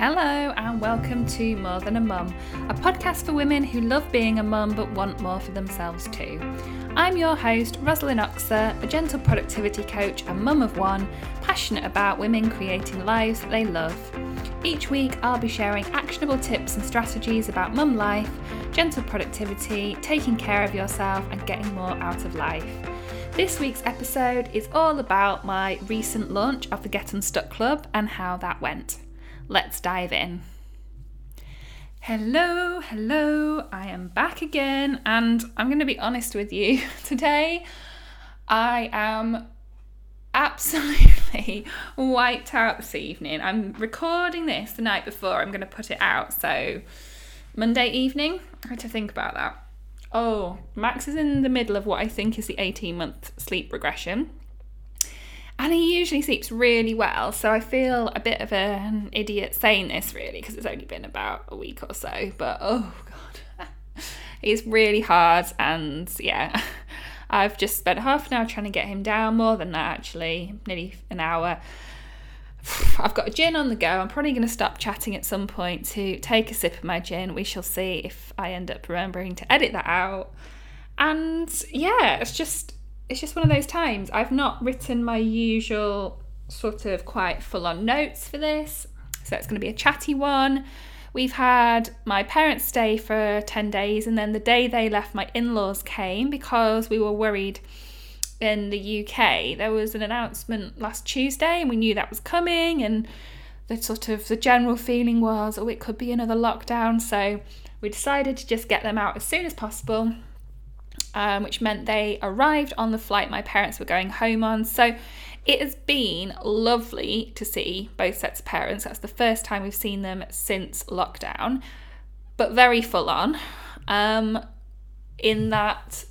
Hello, and welcome to More Than a Mum, a podcast for women who love being a mum but want more for themselves too. I'm your host, Rosalyn Oxer, a gentle productivity coach and mum of one, passionate about women creating lives they love. Each week, I'll be sharing actionable tips and strategies about mum life, gentle productivity, taking care of yourself, and getting more out of life. This week's episode is all about my recent launch of the Get Unstuck Club and how that went. Let's dive in. Hello, hello, I am back again, and I'm going to be honest with you. Today, I am absolutely wiped out this evening. I'm recording this the night before, I'm going to put it out, so Monday evening, I had to think about that. Oh, Max is in the middle of what I think is the 18 month sleep regression and he usually sleeps really well. So I feel a bit of an idiot saying this really because it's only been about a week or so. But oh god, he's really hard, and yeah, I've just spent half an hour trying to get him down. More than that, actually, nearly an hour. I've got a gin on the go. I'm probably going to stop chatting at some point to take a sip of my gin. We shall see if I end up remembering to edit that out. And yeah, it's just it's just one of those times. I've not written my usual sort of quite full on notes for this, so it's going to be a chatty one. We've had my parents stay for 10 days, and then the day they left, my in laws came because we were worried in the UK. There was an announcement last Tuesday, and we knew that was coming, and the sort of the general feeling was, oh, it could be another lockdown. So we decided to just get them out as soon as possible um, which meant they arrived on the flight my parents were going home on. So it has been lovely to see both sets of parents. That's the first time we've seen them since lockdown, but very full on. Um, in that,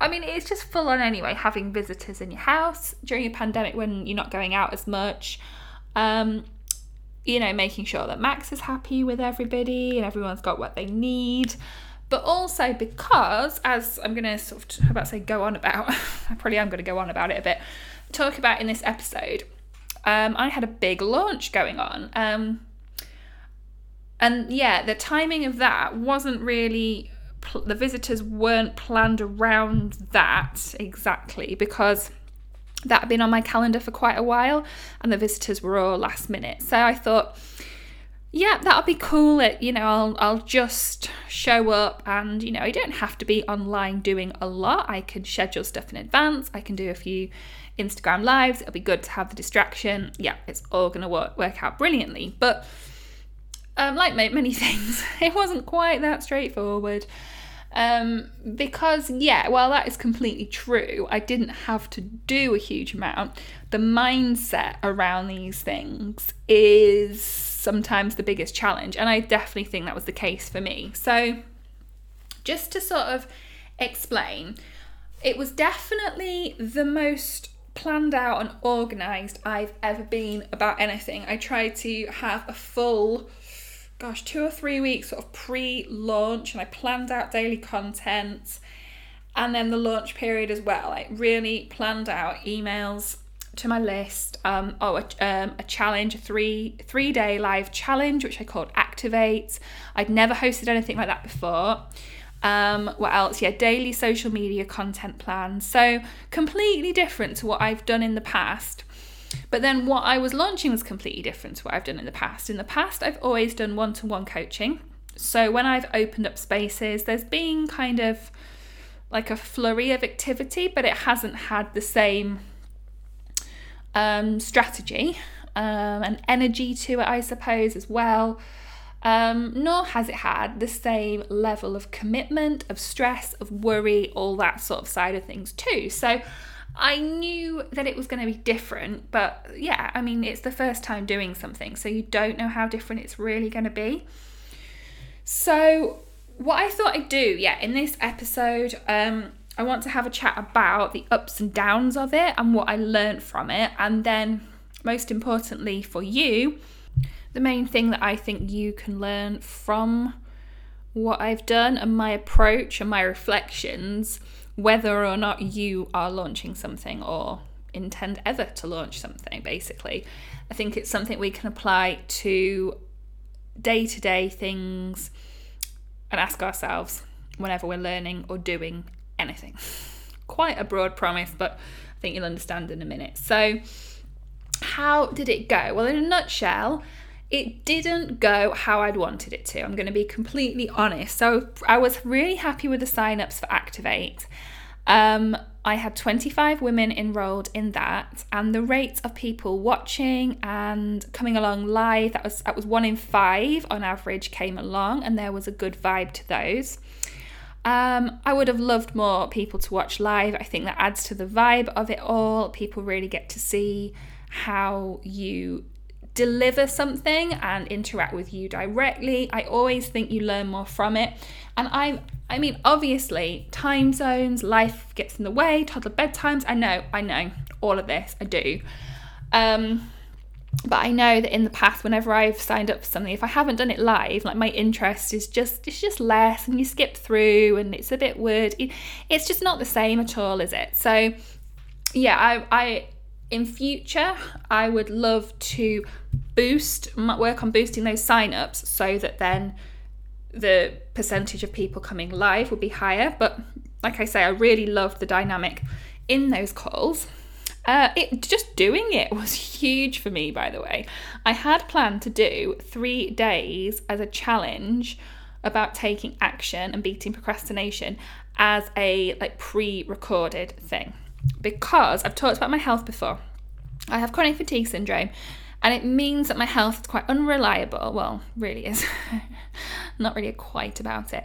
I mean, it's just full on anyway, having visitors in your house during a pandemic when you're not going out as much. Um, you know, making sure that Max is happy with everybody and everyone's got what they need but also because, as I'm going to sort of, about say, go on about, I probably am going to go on about it a bit, talk about in this episode, um, I had a big launch going on. Um, and yeah, the timing of that wasn't really, the visitors weren't planned around that exactly because that had been on my calendar for quite a while and the visitors were all last minute. So I thought, yeah, that'll be cool. It, you know, I'll I'll just show up and you know, I don't have to be online doing a lot. I can schedule stuff in advance. I can do a few Instagram lives. It'll be good to have the distraction. Yeah, it's all to work work out brilliantly. But um, like many things, it wasn't quite that straightforward. Um, because, yeah, while that is completely true, I didn't have to do a huge amount. The mindset around these things is sometimes the biggest challenge. And I definitely think that was the case for me. So, just to sort of explain, it was definitely the most planned out and organized I've ever been about anything. I tried to have a full, gosh, two or three weeks sort of pre launch and I planned out daily content and then the launch period as well. I really planned out emails to my list. Um, oh, a, um, a challenge, a three three day live challenge, which I called Activate. I'd never hosted anything like that before. Um, what else? Yeah, daily social media content plan. So completely different to what I've done in the past. But then what I was launching was completely different to what I've done in the past. In the past, I've always done one to one coaching. So when I've opened up spaces, there's been kind of like a flurry of activity, but it hasn't had the same um, strategy um, and energy to it, I suppose, as well. Um, nor has it had the same level of commitment, of stress, of worry, all that sort of side of things, too. So I knew that it was going to be different, but yeah, I mean, it's the first time doing something, so you don't know how different it's really going to be. So, what I thought I'd do, yeah, in this episode, um, I want to have a chat about the ups and downs of it and what I learned from it. And then, most importantly for you, the main thing that I think you can learn from what I've done and my approach and my reflections, whether or not you are launching something or intend ever to launch something, basically. I think it's something we can apply to day to day things and ask ourselves whenever we're learning or doing anything. Quite a broad promise, but I think you'll understand in a minute. So, how did it go? Well, in a nutshell, it didn't go how I'd wanted it to. I'm going to be completely honest. So, I was really happy with the sign-ups for Activate. Um, I had 25 women enrolled in that, and the rate of people watching and coming along live that was that was one in five on average came along, and there was a good vibe to those. Um, I would have loved more people to watch live. I think that adds to the vibe of it all. People really get to see how you deliver something and interact with you directly. I always think you learn more from it. And I I mean obviously time zones, life gets in the way, toddler bedtimes. I know, I know all of this. I do. Um but I know that in the past whenever I've signed up for something if I haven't done it live like my interest is just it's just less and you skip through and it's a bit weird. It's just not the same at all is it? So yeah I I in future I would love to boost work on boosting those sign-ups so that then the percentage of people coming live would be higher. But like I say I really loved the dynamic in those calls uh, it just doing it was huge for me, by the way. I had planned to do three days as a challenge about taking action and beating procrastination as a like pre-recorded thing because I've talked about my health before. I have chronic fatigue syndrome and it means that my health is quite unreliable. Well, really is. Not really quite about it.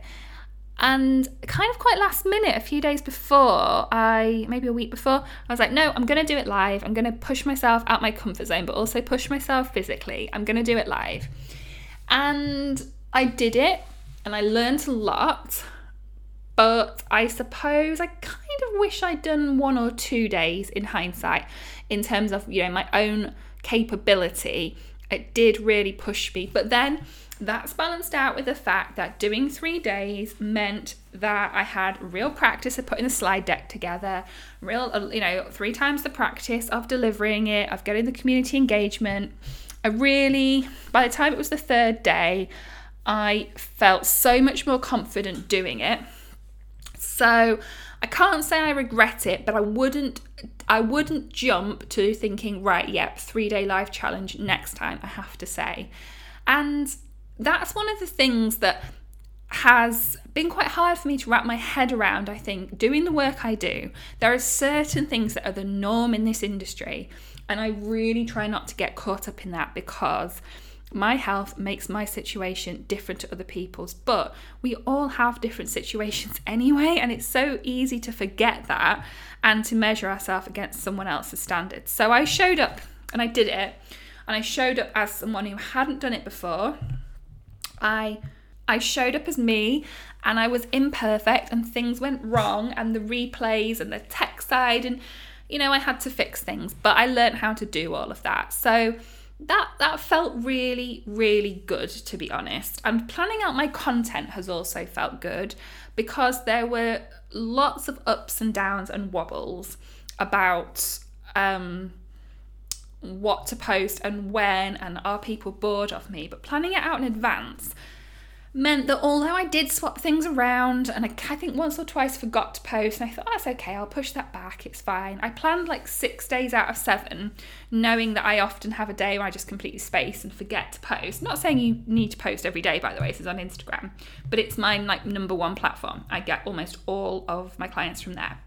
And kind of quite last minute, a few days before, I maybe a week before, I was like, no, I'm going to do it live. I'm going to push myself out my comfort zone, but also push myself physically. I'm going to do it live. And I did it and I learned a lot. But I suppose I kind of wish I'd done one or two days in hindsight in terms of, you know, my own capability. It did really push me. But then that's balanced out with the fact that doing three days meant that I had real practice of putting the slide deck together, real, uh, you know, three times the practice of delivering it, of getting the community engagement. I really, by the time it was the third day, I felt so much more confident doing it. So I can't say I regret it, but I wouldn't I wouldn't jump to thinking, right, yep, three day live challenge next time, I have to say. And that's one of the things that has been quite hard for me to wrap my head around, I think, doing the work I do. There are certain things that are the norm in this industry, and I really try not to get caught up in that because my health makes my situation different to other people's, but we all have different situations anyway, and it's so easy to forget that and to measure ourselves against someone else's standards. So I showed up and I did it, and I showed up as someone who hadn't done it before I I showed up as me and I was imperfect and things went wrong and the replays and the tech side and you know I had to fix things but I learned how to do all of that. So that that felt really really good to be honest. And planning out my content has also felt good because there were lots of ups and downs and wobbles about um what to post and when, and are people bored of me. But planning it out in advance meant that although I did swap things around and I, think once or twice forgot to post, and I thought, oh, that's okay, I'll push that back, it's fine. I planned like six days out of seven, knowing that I often have a day where I just completely space and forget to post. Not saying you need to post every day, by the way, this is on Instagram, but it's my like number one platform. I get almost all of my clients from there.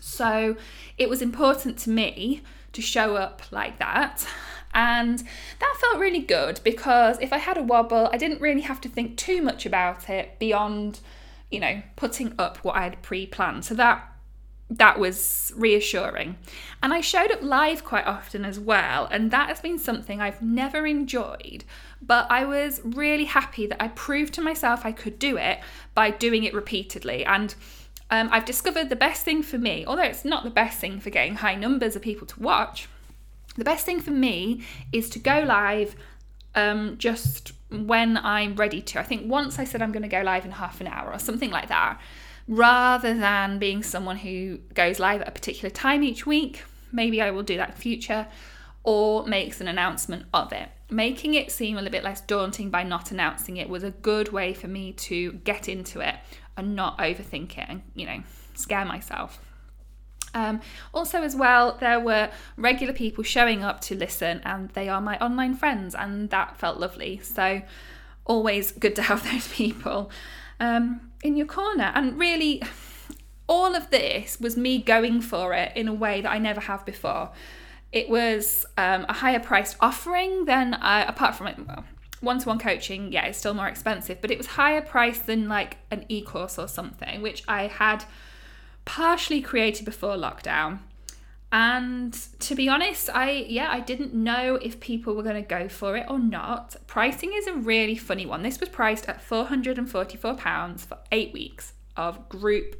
So it was important to me to show up like that. And that felt really good because if I had a wobble, I didn't really have to think too much about it beyond, you know, putting up what I had pre-planned. So that that was reassuring. And I showed up live quite often as well, and that has been something I've never enjoyed, but I was really happy that I proved to myself I could do it by doing it repeatedly. And um, I've discovered the best thing for me, although it's not the best thing for getting high numbers of people to watch, the best thing for me is to go live um, just when I'm ready to. I think once I said I'm going to go live in half an hour or something like that, rather than being someone who goes live at a particular time each week. Maybe I will do that in future. or makes an announcement of it. Making it seem a little bit less daunting by not announcing it was a good way for me to get into it and not overthink it and, you know, scare myself. Um, also, as well, there were regular people showing up to listen, and they are my online friends, and that felt lovely. So, always good to have those people um, in your corner. And really, all of this was me going for it in a way that I never have before. It was um, a higher priced offering than, I, apart from it, well, one to one coaching, yeah, it's still more expensive, but it was higher priced than like an e course or something, which I had partially created before lockdown. And to be honest, I yeah, I didn't know if people were going to go for it or not. Pricing is a really funny one. This was priced at £444 for 8 weeks of group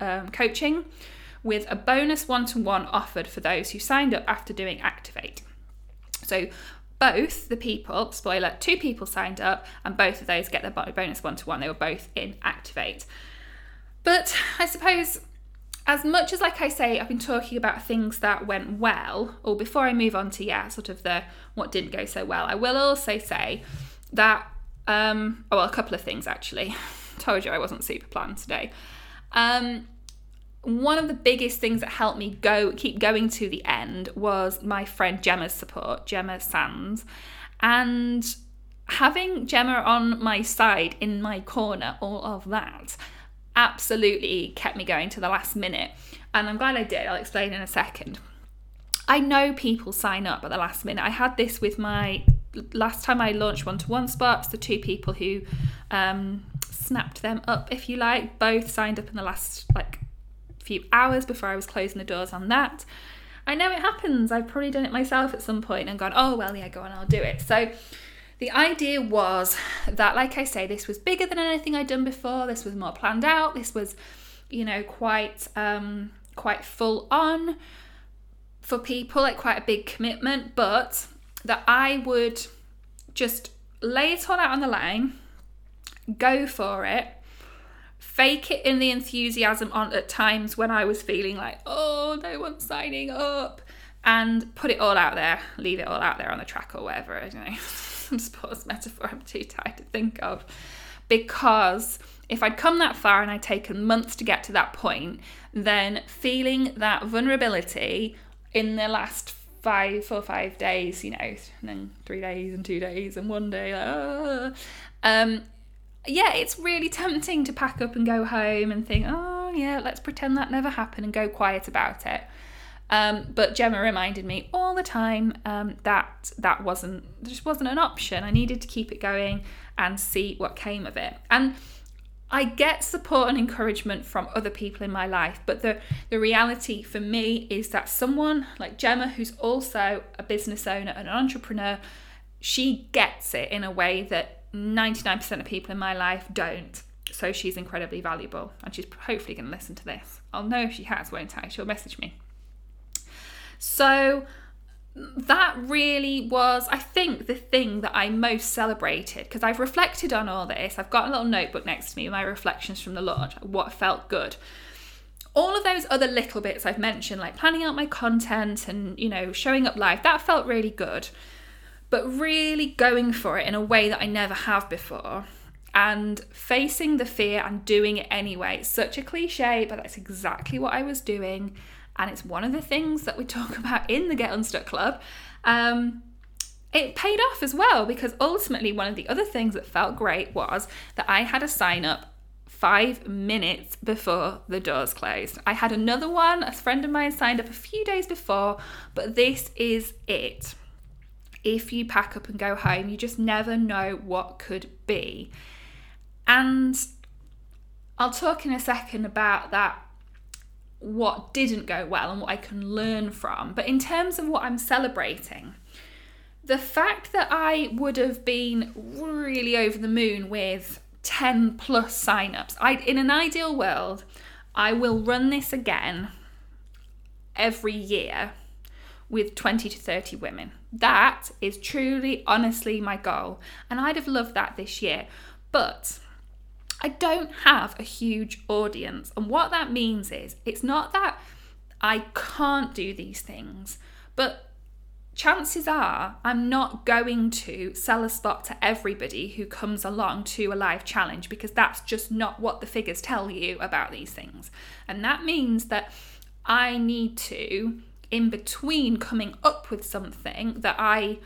um, coaching with a bonus one-to-one offered for those who signed up after doing Activate. So both the people, spoiler, two people signed up, and both of those get their bonus one to one. They were both in Activate. But I suppose as much as like I say, I've been talking about things that went well, or before I move on to yeah, sort of the what didn't go so well, I will also say that um oh, well, a couple of things actually. Told you I wasn't super planned today. Um one of the biggest things that helped me go keep going to the end was my friend Gemma's support, Gemma Sands. And having Gemma on my side in my corner, all of that absolutely kept me going to the last minute. And I'm glad I did. I'll explain in a second. I know people sign up at the last minute. I had this with my last time I launched one to one spots, the two people who um, snapped them up, if you like, both signed up in the last like few hours before I was closing the doors on that. I know it happens. I've probably done it myself at some point and gone, oh, well, yeah, go on, I'll do it. So the idea was that, like I say, this was bigger than anything I'd done before. This was more planned out. This was, you know, quite um, quite full on for people, like quite a big commitment. But that I would just lay it all out on the line, go for it, fake it in the enthusiasm on at times when I was feeling like, oh, no one's signing up, and put it all out there, leave it all out there on the track or whatever, you know. some sports metaphor I'm too tired to think of. Because if I'd come that far and I'd taken months to get to that point, then feeling that vulnerability in the last five, four, five days, you know, and then three days and two days and one day, uh, um, yeah, it's really tempting to pack up and go home and think, oh, yeah, let's pretend that never happened and go quiet about it. Um, but Gemma reminded me all the time um, that that wasn't just wasn't an option. I needed to keep it going and see what came of it. And I get support and encouragement from other people in my life, but the the reality for me is that someone like Gemma, who's also a business owner and an entrepreneur, she gets it in a way that 99% of people in my life don't. So she's incredibly valuable, and she's hopefully going to listen to this. I'll know if she has, won't I? She'll message me. So that really was, I think, the thing that I most celebrated because I've reflected on all this. I've got a little notebook next to me, my reflections from the Lord, what felt good. All of those other little bits I've mentioned, like planning out my content and, you know, showing up live, that felt really good. But really going for it in a way that I never have before and facing the fear and doing it anyway. It's such a cliche, but that's exactly what I was doing and it's one of the things that we talk about in the Get Unstuck Club. Um, it paid off as well because ultimately, one of the other things that felt great was that I had a sign up five minutes before the doors closed. I had another one, a friend of mine signed up a few days before, but this is it. If you pack up and go home, you just never know what could be. And I'll talk in a second about that what didn't go well and what I can learn from. But in terms of what I'm celebrating, the fact that I would have been really over the moon with 10 plus signups, I in an ideal world, I will run this again every year with 20 to 30 women. That is truly, honestly my goal. And I'd have loved that this year. But I don't have a huge audience. And what that means is it's not that I can't do these things, but chances are I'm not going to sell a spot to everybody who comes along to a live challenge because that's just not what the figures tell you about these things. And that means that I need to, in between coming up with something that I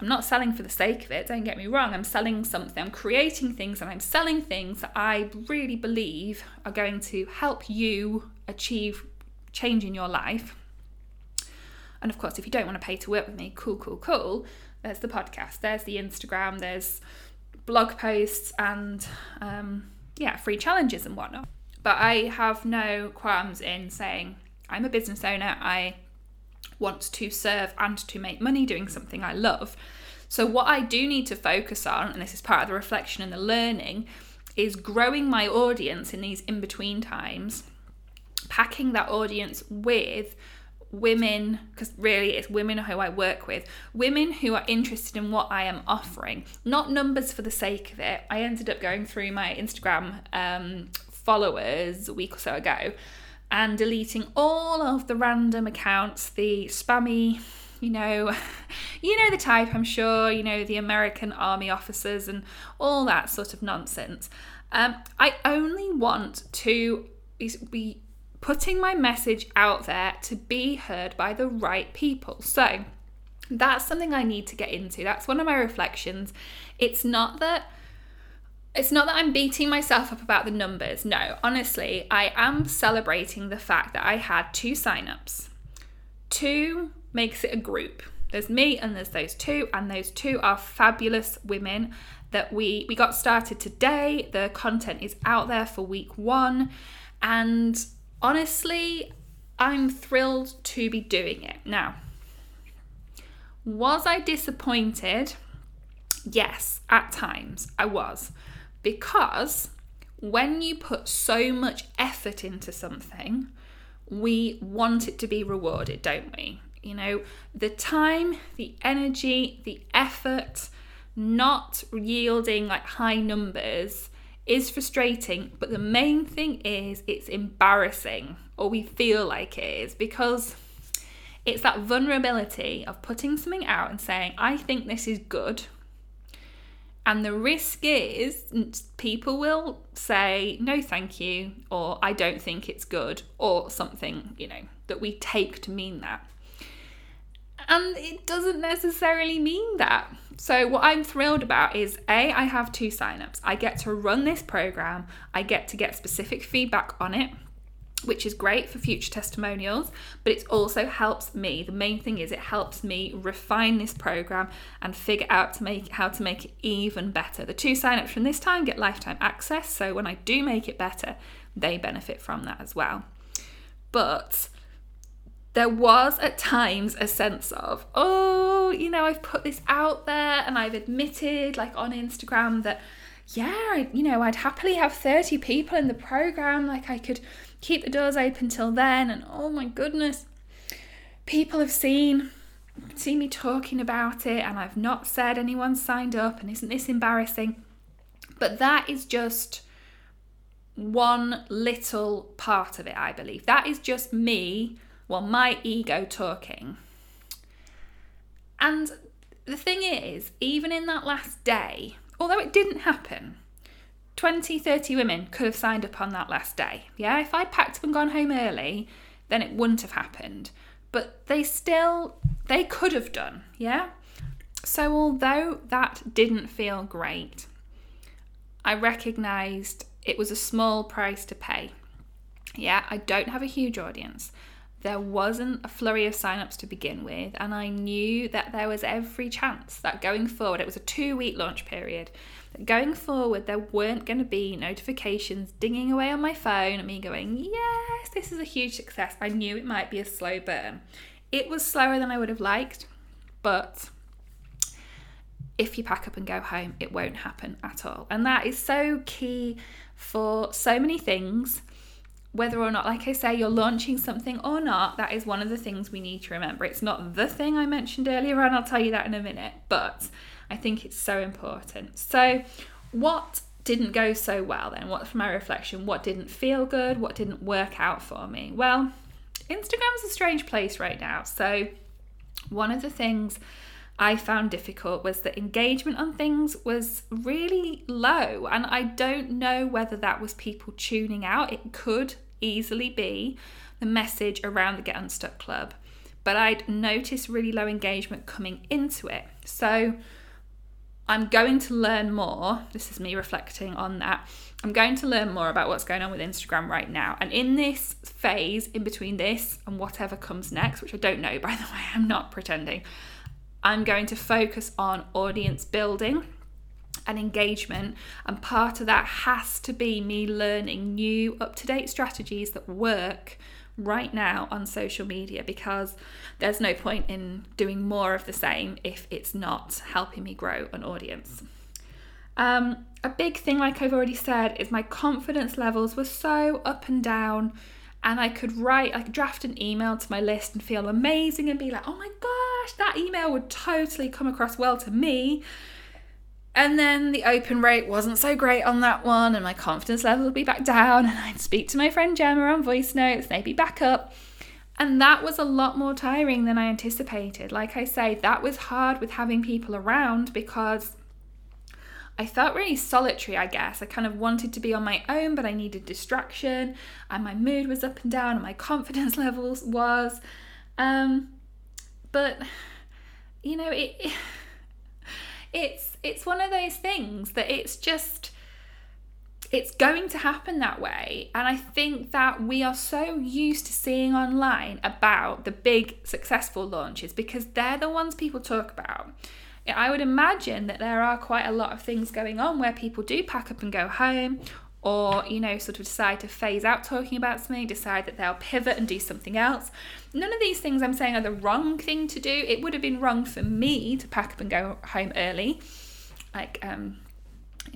I'm not selling for the sake of it, don't get me wrong. I'm selling something, I'm creating things, and I'm selling things that I really believe are going to help you achieve change in your life. And of course, if you don't want to pay to work with me, cool, cool, cool. There's the podcast, there's the Instagram, there's blog posts, and um, yeah, free challenges and whatnot. But I have no qualms in saying I'm a business owner. I want to serve and to make money doing something I love. So, what I do need to focus on, and this is part of the reflection and the learning, is growing my audience in these in between times, packing that audience with women, because really it's women who I work with, women who are interested in what I am offering, not numbers for the sake of it. I ended up going through my Instagram um, followers a week or so ago and deleting all of the random accounts, the spammy, you know, you know the type, I'm sure, you know, the American army officers and all that sort of nonsense. Um, I only want to be putting my message out there to be heard by the right people. So that's something I need to get into. That's one of my reflections. It's not that it's not that I'm beating myself up about the numbers. No, honestly, I am celebrating the fact that I had two signups. Two makes it a group. There's me and there's those two, and those two are fabulous women that we we got started today. The content is out there for week 1 and honestly, I'm thrilled to be doing it. Now, was I disappointed? Yes, at times I was because when you put so much effort into something, we want it to be rewarded, don't we? You know, the time, the energy, the effort, not yielding like high numbers is frustrating, but the main thing is it's embarrassing, or we feel like it is, because it's that vulnerability of putting something out and saying, I think this is good, and the risk is people will say, no, thank you, or I don't think it's good, or something, you know, that we take to mean that. And it doesn't necessarily mean that. So, what I'm thrilled about is A, I have two signups. I get to run this program, I get to get specific feedback on it which is great for future testimonials, but it also helps me. The main thing is it helps me refine this program and figure out to make how to make it even better. The two signups from this time get lifetime access, so when I do make it better, they benefit from that as well. But there was at times a sense of, oh, you know, I've put this out there and I've admitted, like on Instagram, that yeah, you know, I'd happily have 30 people in the program. Like I could keep the doors open till then. And oh my goodness, people have seen seen me talking about it and I've not said anyone signed up and isn't this embarrassing? But that is just one little part of it, I believe. That is just me, well, my ego talking. And the thing is, even in that last day, although it didn't happen, 20, 30 women could have signed up on that last day. Yeah, if I'd packed up and gone home early, then it wouldn't have happened. But they still, they could have done. Yeah. So although that didn't feel great, I recognised it was a small price to pay. Yeah, I don't have a huge audience. There wasn't a flurry of signups to begin with, and I knew that there was every chance that going forward, it was a two week launch period, going forward, there weren't going to be notifications dinging away on my phone and me going, yes, this is a huge success. I knew it might be a slow burn. It was slower than I would have liked, but if you pack up and go home, it won't happen at all. And that is so key for so many things. Whether or not, like I say, you're launching something or not, that is one of the things we need to remember. It's not the thing I mentioned earlier, and I'll tell you that in a minute, but I think it's so important. So, what didn't go so well then? What's my reflection? What didn't feel good? What didn't work out for me? Well, Instagram's a strange place right now. So, one of the things I found difficult was that engagement on things was really low. And I don't know whether that was people tuning out. It could easily be the message around the Get Unstuck Club. But I'd noticed really low engagement coming into it. So I'm going to learn more. This is me reflecting on that. I'm going to learn more about what's going on with Instagram right now. And in this phase, in between this and whatever comes next, which I don't know, by the way, I'm not pretending, I'm going to focus on audience building and engagement. And part of that has to be me learning new up to date strategies that work right now on social media because there's no point in doing more of the same if it's not helping me grow an audience. Um, a big thing, like I've already said, is my confidence levels were so up and down. And I could write, like, draft an email to my list and feel amazing and be like, oh my gosh, that email would totally come across well to me. And then the open rate wasn't so great on that one, and my confidence level would be back down. And I'd speak to my friend Gemma on voice notes, they'd be back up. And that was a lot more tiring than I anticipated. Like I say, that was hard with having people around because I felt really solitary, I guess. I kind of wanted to be on my own, but I needed distraction, and my mood was up and down, and my confidence levels was. Um, but you know, it it's it's one of those things that it's just it's going to happen that way. And i think that we are so used to seeing online about the big successful launches because they're the ones people talk about. I would imagine that there are quite a lot of things going on where people do pack up and go home or you know sort of decide to phase out talking about something decide that they'll pivot and do something else none of these things i'm saying are the wrong thing to do it would have been wrong for me to pack up and go home early like um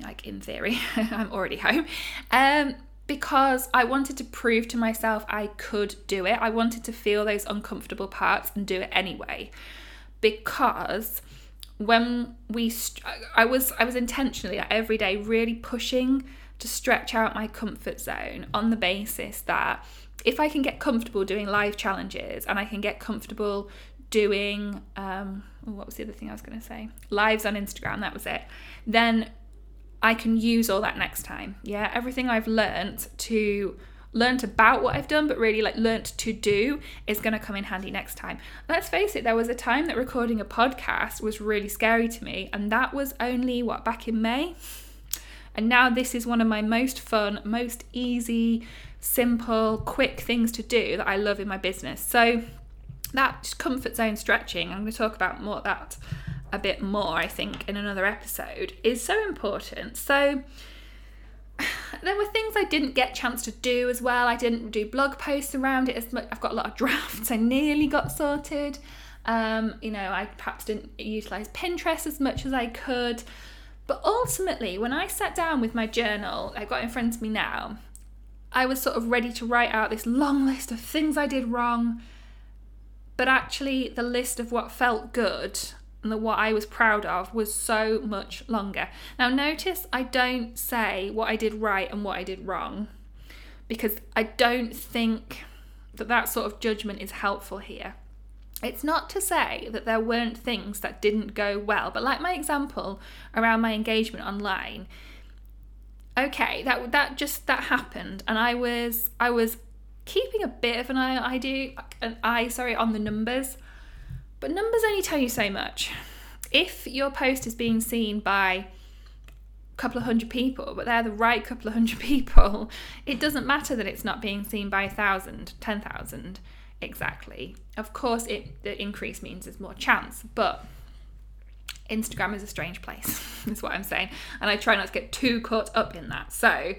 like in theory i'm already home um because I wanted to prove to myself I could do it. I wanted to feel those uncomfortable parts and do it anyway. Because when we st- I was I was intentionally like, every day really pushing to stretch out my comfort zone on the basis that if I can get comfortable doing live challenges and I can get comfortable doing um, what was the other thing I was going to say? Lives on Instagram, that was it. Then I can use all that next time. Yeah, everything I've learned to learned about what I've done, but really like learnt to do is going to come in handy next time. Let's face it, there was a time that recording a podcast was really scary to me, and that was only what back in May. And now this is one of my most fun, most easy, simple, quick things to do that I love in my business. So that comfort zone stretching, I'm going to talk about more that a bit more, I think, in another episode, is so important. So there were things I didn't get chance to do as well. I didn't do blog posts around it as much. I've got a lot of drafts I nearly got sorted. Um, you know, I perhaps didn't utilize Pinterest as much as I could. But ultimately, when I sat down with my journal, I've got in front of me now, I was sort of ready to write out this long list of things I did wrong. But actually, the list of what felt good and the, what I was proud of was so much longer. Now, notice I don't say what I did right and what I did wrong because I don't think that that sort of judgment is helpful here. It's not to say that there weren't things that didn't go well, but like my example around my engagement online, okay, that that just that happened, and I was I was keeping a bit of an eye idea an eye sorry on the numbers, but numbers only tell you so much. If your post is being seen by a couple of hundred people, but they're the right couple of hundred people, it doesn't matter that it's not being seen by a thousand, ten thousand exactly. Of course, it the increase means there's more chance, but Instagram is a strange place, is what I'm saying. And I try not to get too caught up in that. So,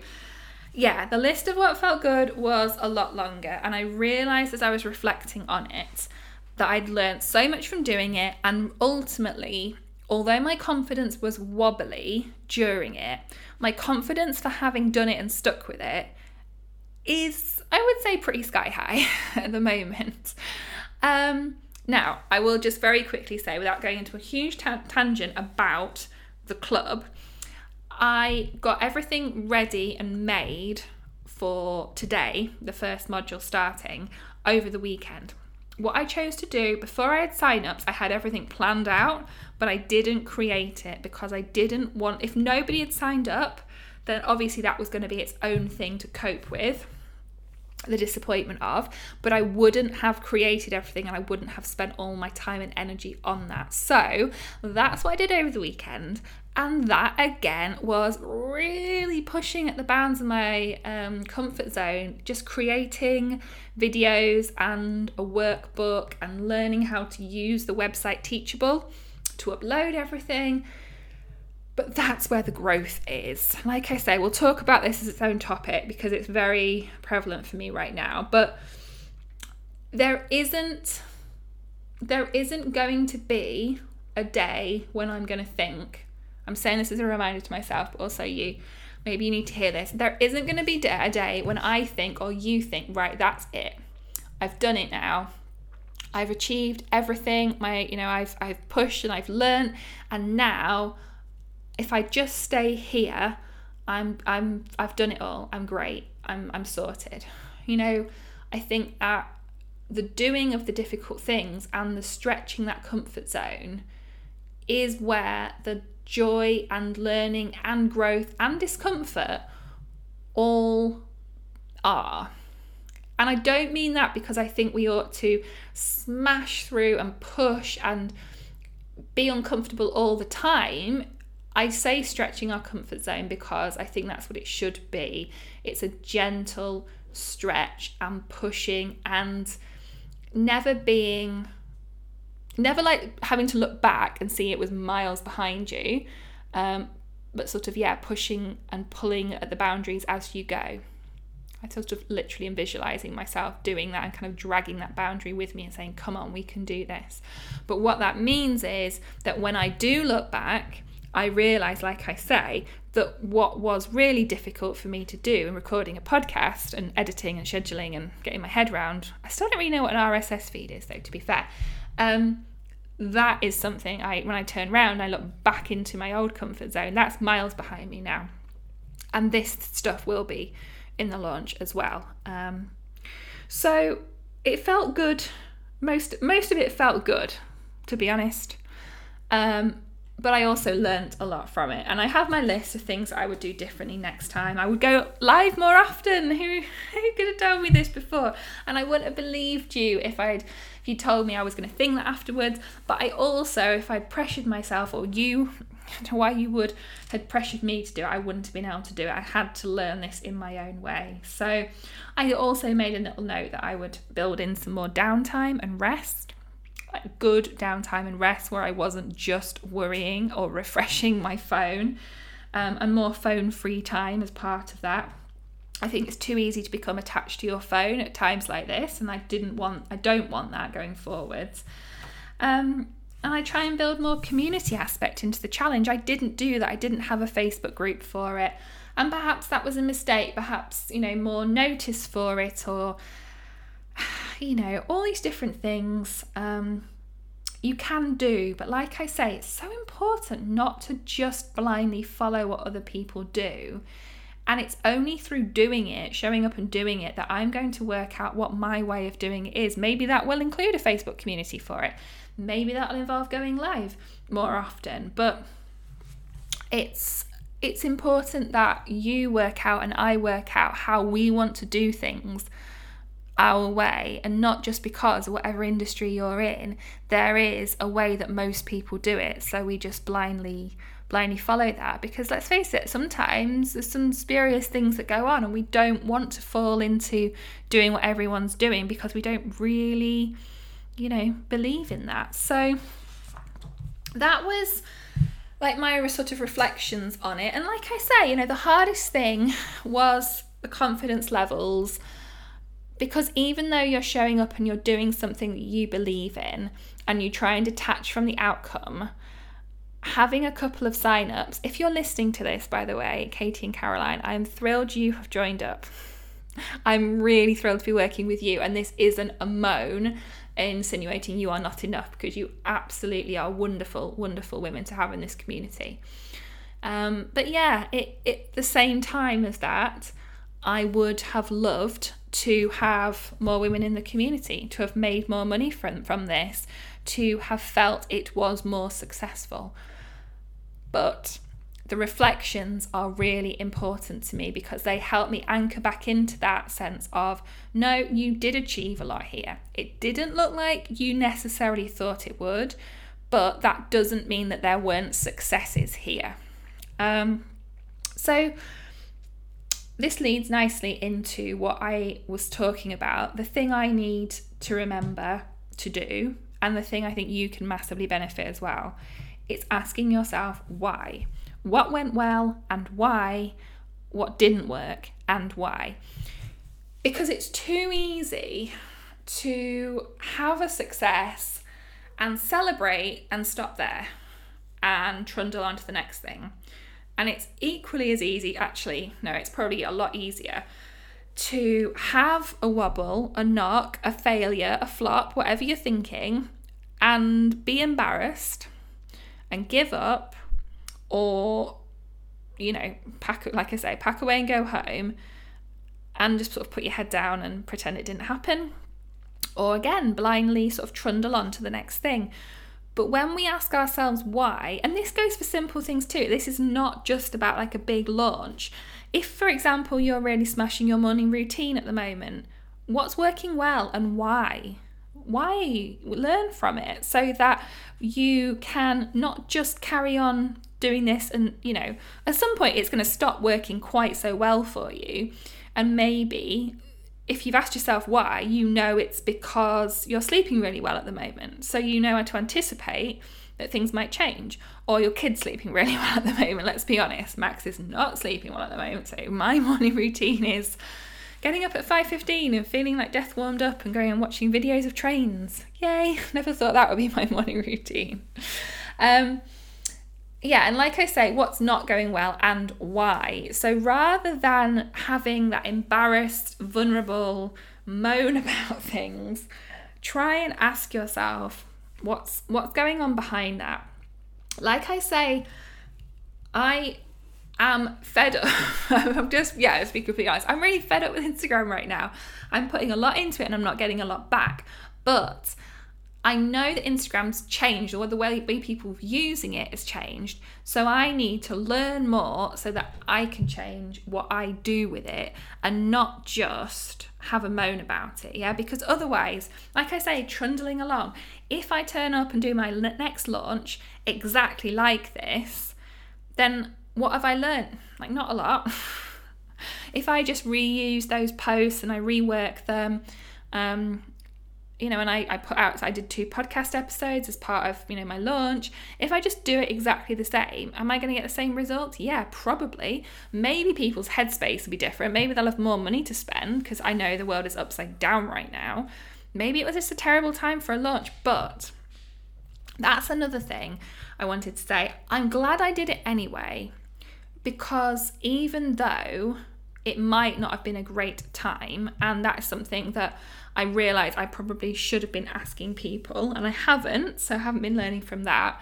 yeah, the list of what felt good was a lot longer. And I realized as I was reflecting on it that I'd learned so much from doing it. And ultimately, although my confidence was wobbly during it, my confidence for having done it and stuck with it is, I would say, pretty sky high at the moment. Um, now, I will just very quickly say, without going into a huge ta- tangent about the club, I got everything ready and made for today, the first module starting, over the weekend. what I chose to do before I had sign-ups, I had everything planned out, but I didn't create it because I didn't want if nobody had signed up, then obviously that was going to be its own thing to cope with the disappointment of, but I wouldn't have created everything and I wouldn't have spent all my time and energy on that. So that's what I did over the weekend. And that again was really pushing at the bounds of my um, comfort zone, just creating videos and a workbook and learning how to use the website Teachable to upload everything but that's where the growth is. Like I say, we'll talk about this as its own topic because it's very prevalent for me right now. But there isn't there isn't going to be a day when I'm going to think. I'm saying this as a reminder to myself, but also you. Maybe you need to hear this. There isn't going to be a day when I think or you think, right, that's it. I've done it now. I've achieved everything. My, you know, I've I've pushed and I've learned, and now if I just stay here, I'm I'm I've done it all. I'm great. I'm I'm sorted. You know, I think that the doing of the difficult things and the stretching that comfort zone is where the joy and learning and growth and discomfort all are. And I don't mean that because I think we ought to smash through and push and be uncomfortable all the time. I say stretching our comfort zone because I think that's what it should be. It's a gentle stretch and pushing and never being never like having to look back and see it was miles behind you um, but sort of yeah pushing and pulling at the boundaries as you go i sort of literally am visualizing myself doing that and kind of dragging that boundary with me and saying come on we can do this but what that means is that when i do look back I realised, like I say, that what was really difficult for me to do in recording a podcast and editing and scheduling and getting my head around, I still don't really know what an RSS feed is, though, to be fair. Um, that is something I, when I turn around, I look back into my old comfort zone. That's miles behind me now. And this stuff will be in the launch as well. Um, so it felt good. Most most of it felt good, to be honest. Um, but I also learnt a lot from it. And I have my list of things I would do differently next time. I would go live more often. Who who could have told me this before? And I wouldn't have believed you if I'd if you told me I was going to think that afterwards. But I also, if I'd pressured myself or you, why you would had pressured me to do it, I wouldn't have been able to do it. I had to learn this in my own way. So I also made a little note that I would build in some more downtime and rest good downtime and rest where I wasn't just worrying or refreshing my phone, um, and more phone free time as part of that. I think it's too easy to become attached to your phone at times like this, and I didn't want, I don't want that going forwards. Um, and I try and build more community aspect into the challenge. I didn't do that. I didn't have a Facebook group for it, and perhaps that was a mistake. Perhaps you know more notice for it, or you know, all these different things um, you can do. But like I say, it's so important not to just blindly follow what other people do. And it's only through doing it, showing up and doing it, that I'm going to work out what my way of doing it is. Maybe that will include a Facebook community for it. Maybe that'll involve going live more often. But it's it's important that you work out and I work out how we want to do things our way and not just because whatever industry you're in there is a way that most people do it. So we just blindly blindly follow that. Because let's face it sometimes there's some spurious things that go on and we don't want to fall into doing what everyone's doing because we don't really you know believe in that. So that was like my sort of reflections on it. And like i say you know the hardest thing was the confidence levels because even though you're showing up and you're doing something that you believe in and you try and detach from the outcome, having a couple of sign-ups, if you're listening to this, by the way, Katie and Caroline, I'm thrilled you have joined up. I'm really thrilled to be working with you, and this isn't a moan insinuating you are not enough because you absolutely are wonderful, wonderful women to have in this community. Um, but yeah, it, at the same time as that, I would have loved to have more women in the community, to have made more money from, from this, to have felt it was more successful. But the reflections are really important to me because they help me anchor back into that sense of no, you did achieve a lot here. It didn't look like you necessarily thought it would, but that doesn't mean that there weren't successes here. Um, so, this leads nicely into what I was talking about the thing I need to remember to do, and the thing I think you can massively benefit as well. It's asking yourself why what went well and why, what didn't work and why. Because it's too easy to have a success and celebrate and stop there and trundle on to the next thing. And it's equally as easy, actually, no, it's probably a lot easier to have a wobble, a knock, a failure, a flop, whatever you're thinking, and be embarrassed and give up or you know pack like i say pack away and go home and just sort of put your head down and pretend it didn't happen. Or again blindly sort of trundle on to the next thing but when we ask ourselves why and this goes for simple things too this is not just about like a big launch. If for example you're really smashing your morning routine at the moment what's working well and why? Why learn from it so that you can not just carry on doing this and you know at some point it's going to stop working quite so well for you and maybe if you've asked yourself why you know it's because you're sleeping really well at the moment. So you know how to anticipate that things might change or your kid's sleeping really well at the moment let's be honest. Max is not sleeping well at the moment so my morning routine is getting up at 5.15 and feeling like death warmed up and going and watching videos of trains. Yay never thought that would be my morning routine. Um, yeah, and like I say, what's not going well and why. So rather than having that embarrassed, vulnerable moan about things, try and ask yourself what's what's going on behind that. Like I say, I am fed up. I'm just yeah, to be completely honest, I'm really fed up with Instagram right now. I'm putting a lot into it and I'm not getting a lot back. But I know that Instagram's changed or the way, people using it has changed. So I need to learn more so that I can change what I do with it and not just have a moan about it. Yeah, because otherwise, like I say, trundling along, if I turn up and do my next launch exactly like this, then what have I learned? Like, not a lot. if I just reuse those posts and I rework them, um, you know, and I, I put out, I did two podcast episodes as part of, you know, my launch. If I just do it exactly the same, am I going to get the same results? Yeah, probably. Maybe people's headspace will be different. Maybe they'll have more money to spend because I know the world is upside down right now. Maybe it was just a terrible time for a launch, but that's another thing I wanted to say. I'm glad I did it anyway because even though it might not have been a great time. And that is something that I realised I probably should have been asking people, and I haven't, so I haven't been learning from that.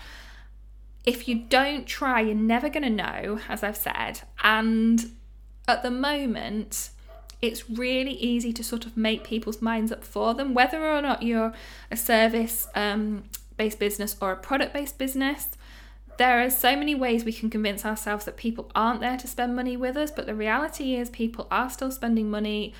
If you don't try, you're never going to know, as I've said. And at the moment, it's really easy to sort of make people's minds up for them, whether or not you're a service um, based business or a product based business there are so many ways we can convince ourselves that people aren't there to spend money with us, but the reality is people are still spending money.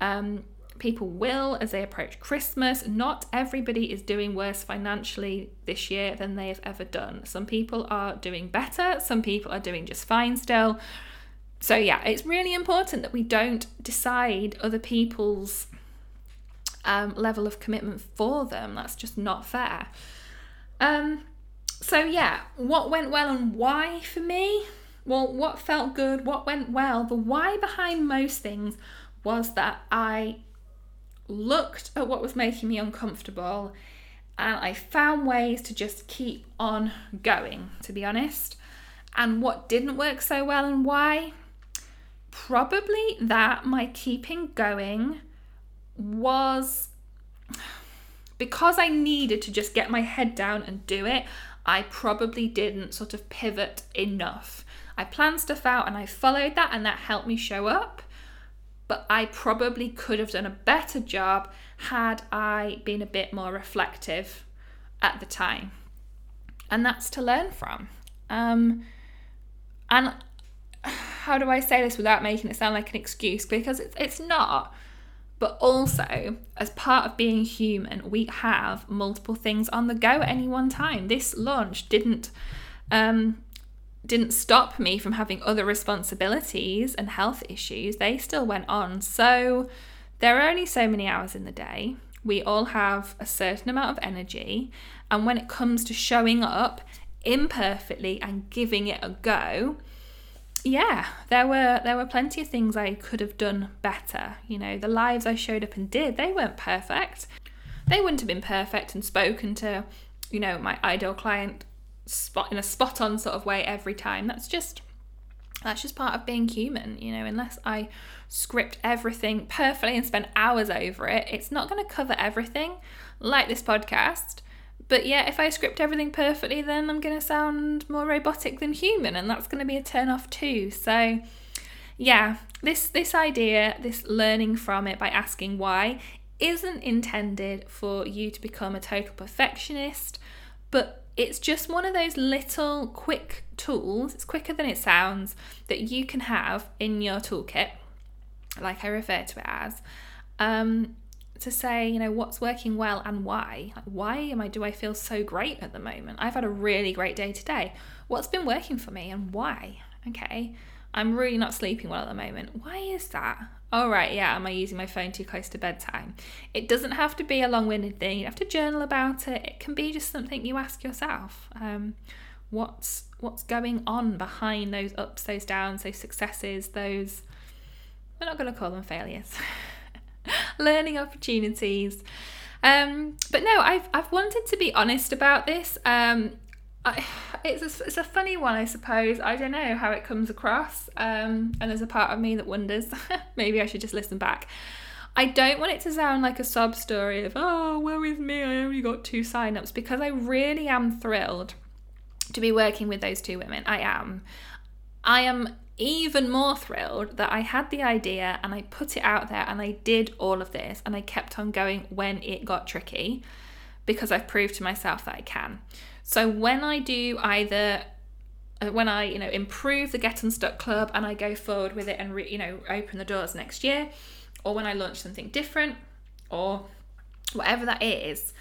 Um, people will as they approach Christmas. Not everybody is doing worse financially this year than they have ever done. Some people are doing better, some people are doing just fine still. So, yeah, it's really important that we don't decide other people's um, level of commitment for them. That's just not fair. Um, so yeah, what went well and why for me? Well, what felt good, what went well, the why behind most things was that I looked at what was making me uncomfortable and I found ways to just keep on going, to be honest. And what didn't work so well and why? Probably that my keeping going was because I needed to just get my head down and do it. I probably didn't sort of pivot enough. I planned stuff out and I followed that, and that helped me show up. But I probably could have done a better job had I been a bit more reflective at the time. And that's to learn from. Um, and how do I say this without making it sound like an excuse? Because it's, it's not. But also, as part of being human, we have multiple things on the go at any one time. This launch didn't um, didn't stop me from having other responsibilities and health issues. They still went on. So there are only so many hours in the day. We all have a certain amount of energy, and when it comes to showing up imperfectly and giving it a go, yeah, there were there were plenty of things I could have done better. You know, the lives I showed up and did, they weren't perfect. They wouldn't have been perfect and spoken to, you know, my ideal client spot in a spot on sort of way every time. That's just that's just part of being human, you know, unless I script everything perfectly and spend hours over it, it's not going to cover everything like this podcast. But yeah, if I script everything perfectly, then I'm going to sound more robotic than human, and that's going to be a turn off too. So, yeah, this this idea, this learning from it by asking why, isn't intended for you to become a total perfectionist, but it's just one of those little quick tools. It's quicker than it sounds that you can have in your toolkit, like I refer to it as. Um, to say, you know, what's working well and why. Like, why am I do I feel so great at the moment? I've had a really great day today. What's been working for me and why? Okay. I'm really not sleeping well at the moment. Why is that? Oh, right, yeah, am I using my phone too close to bedtime? It doesn't have to be a long winded thing. You have to journal about it. It can be just something you ask yourself. Um, what's what's going on behind those ups, those downs, those successes, those we're not going to call them failures. learning opportunities. Um, but no, I've I've wanted to be honest about this. Um, I, it's a, it's a funny one, I suppose. I don't know how it comes across, um, and there's a part of me that wonders maybe I should just listen back. I don't want it to sound like a sob story of oh, woe is me, I only got two sign-ups because I really am thrilled to be working with those two women. I am. I am even more thrilled that I had the idea and I put it out there and I did all of this and I kept on going when it got tricky because I've proved to myself that I can. So when I do either uh, when I you know improve the Get Unstuck Club and I go forward with it and re, you know open the doors next year, or when I launch something different, or whatever that is,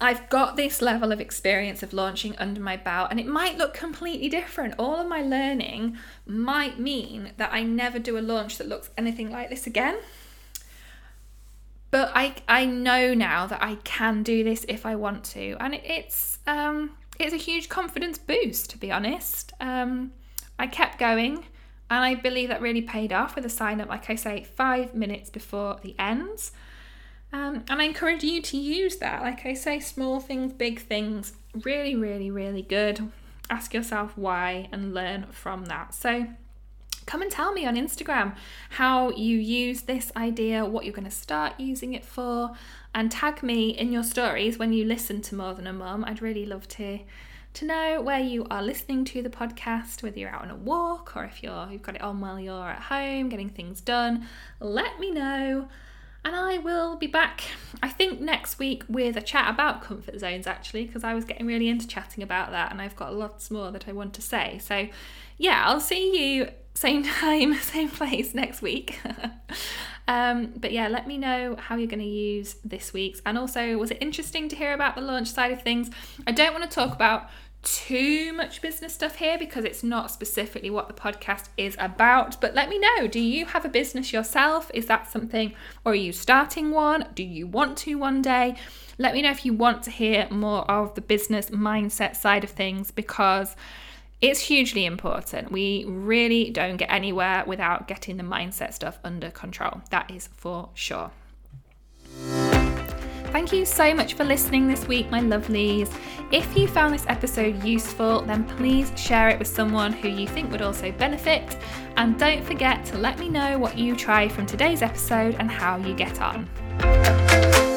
I've got this level of experience of launching under my belt, and it might look completely different. All of my learning might mean that I never do a launch that looks anything like this again. But I, I know now that I can do this if I want to, and it, it's um, it's a huge confidence boost, to be honest. Um, I kept going, and I believe that really paid off with a sign up, like I say, five minutes before the ends. Um, and I encourage you to use that. Like I say, small things, big things, really, really, really good. Ask yourself why and learn from that. So, come and tell me on Instagram how you use this idea, what you're going to start using it for, and tag me in your stories when you listen to More Than a Mum. I'd really love to to know where you are listening to the podcast, whether you're out on a walk or if you're you've got it on while you're at home getting things done. Let me know. And I will be back, I think, next week with a chat about comfort zones actually, because I was getting really into chatting about that and I've got lots more that I want to say. So, yeah, I'll see you same time, same place next week. um, but yeah, let me know how you're going to use this week's. And also, was it interesting to hear about the launch side of things? I don't want to talk about too much business stuff here because it's not specifically what the podcast is about. But let me know do you have a business yourself? Is that something, or are you starting one? Do you want to one day? Let me know if you want to hear more of the business mindset side of things because it's hugely important. We really don't get anywhere without getting the mindset stuff under control. That is for sure. Thank you so much for listening this week, my lovelies. If you found this episode useful, then please share it with someone who you think would also benefit. And don't forget to let me know what you try from today's episode and how you get on.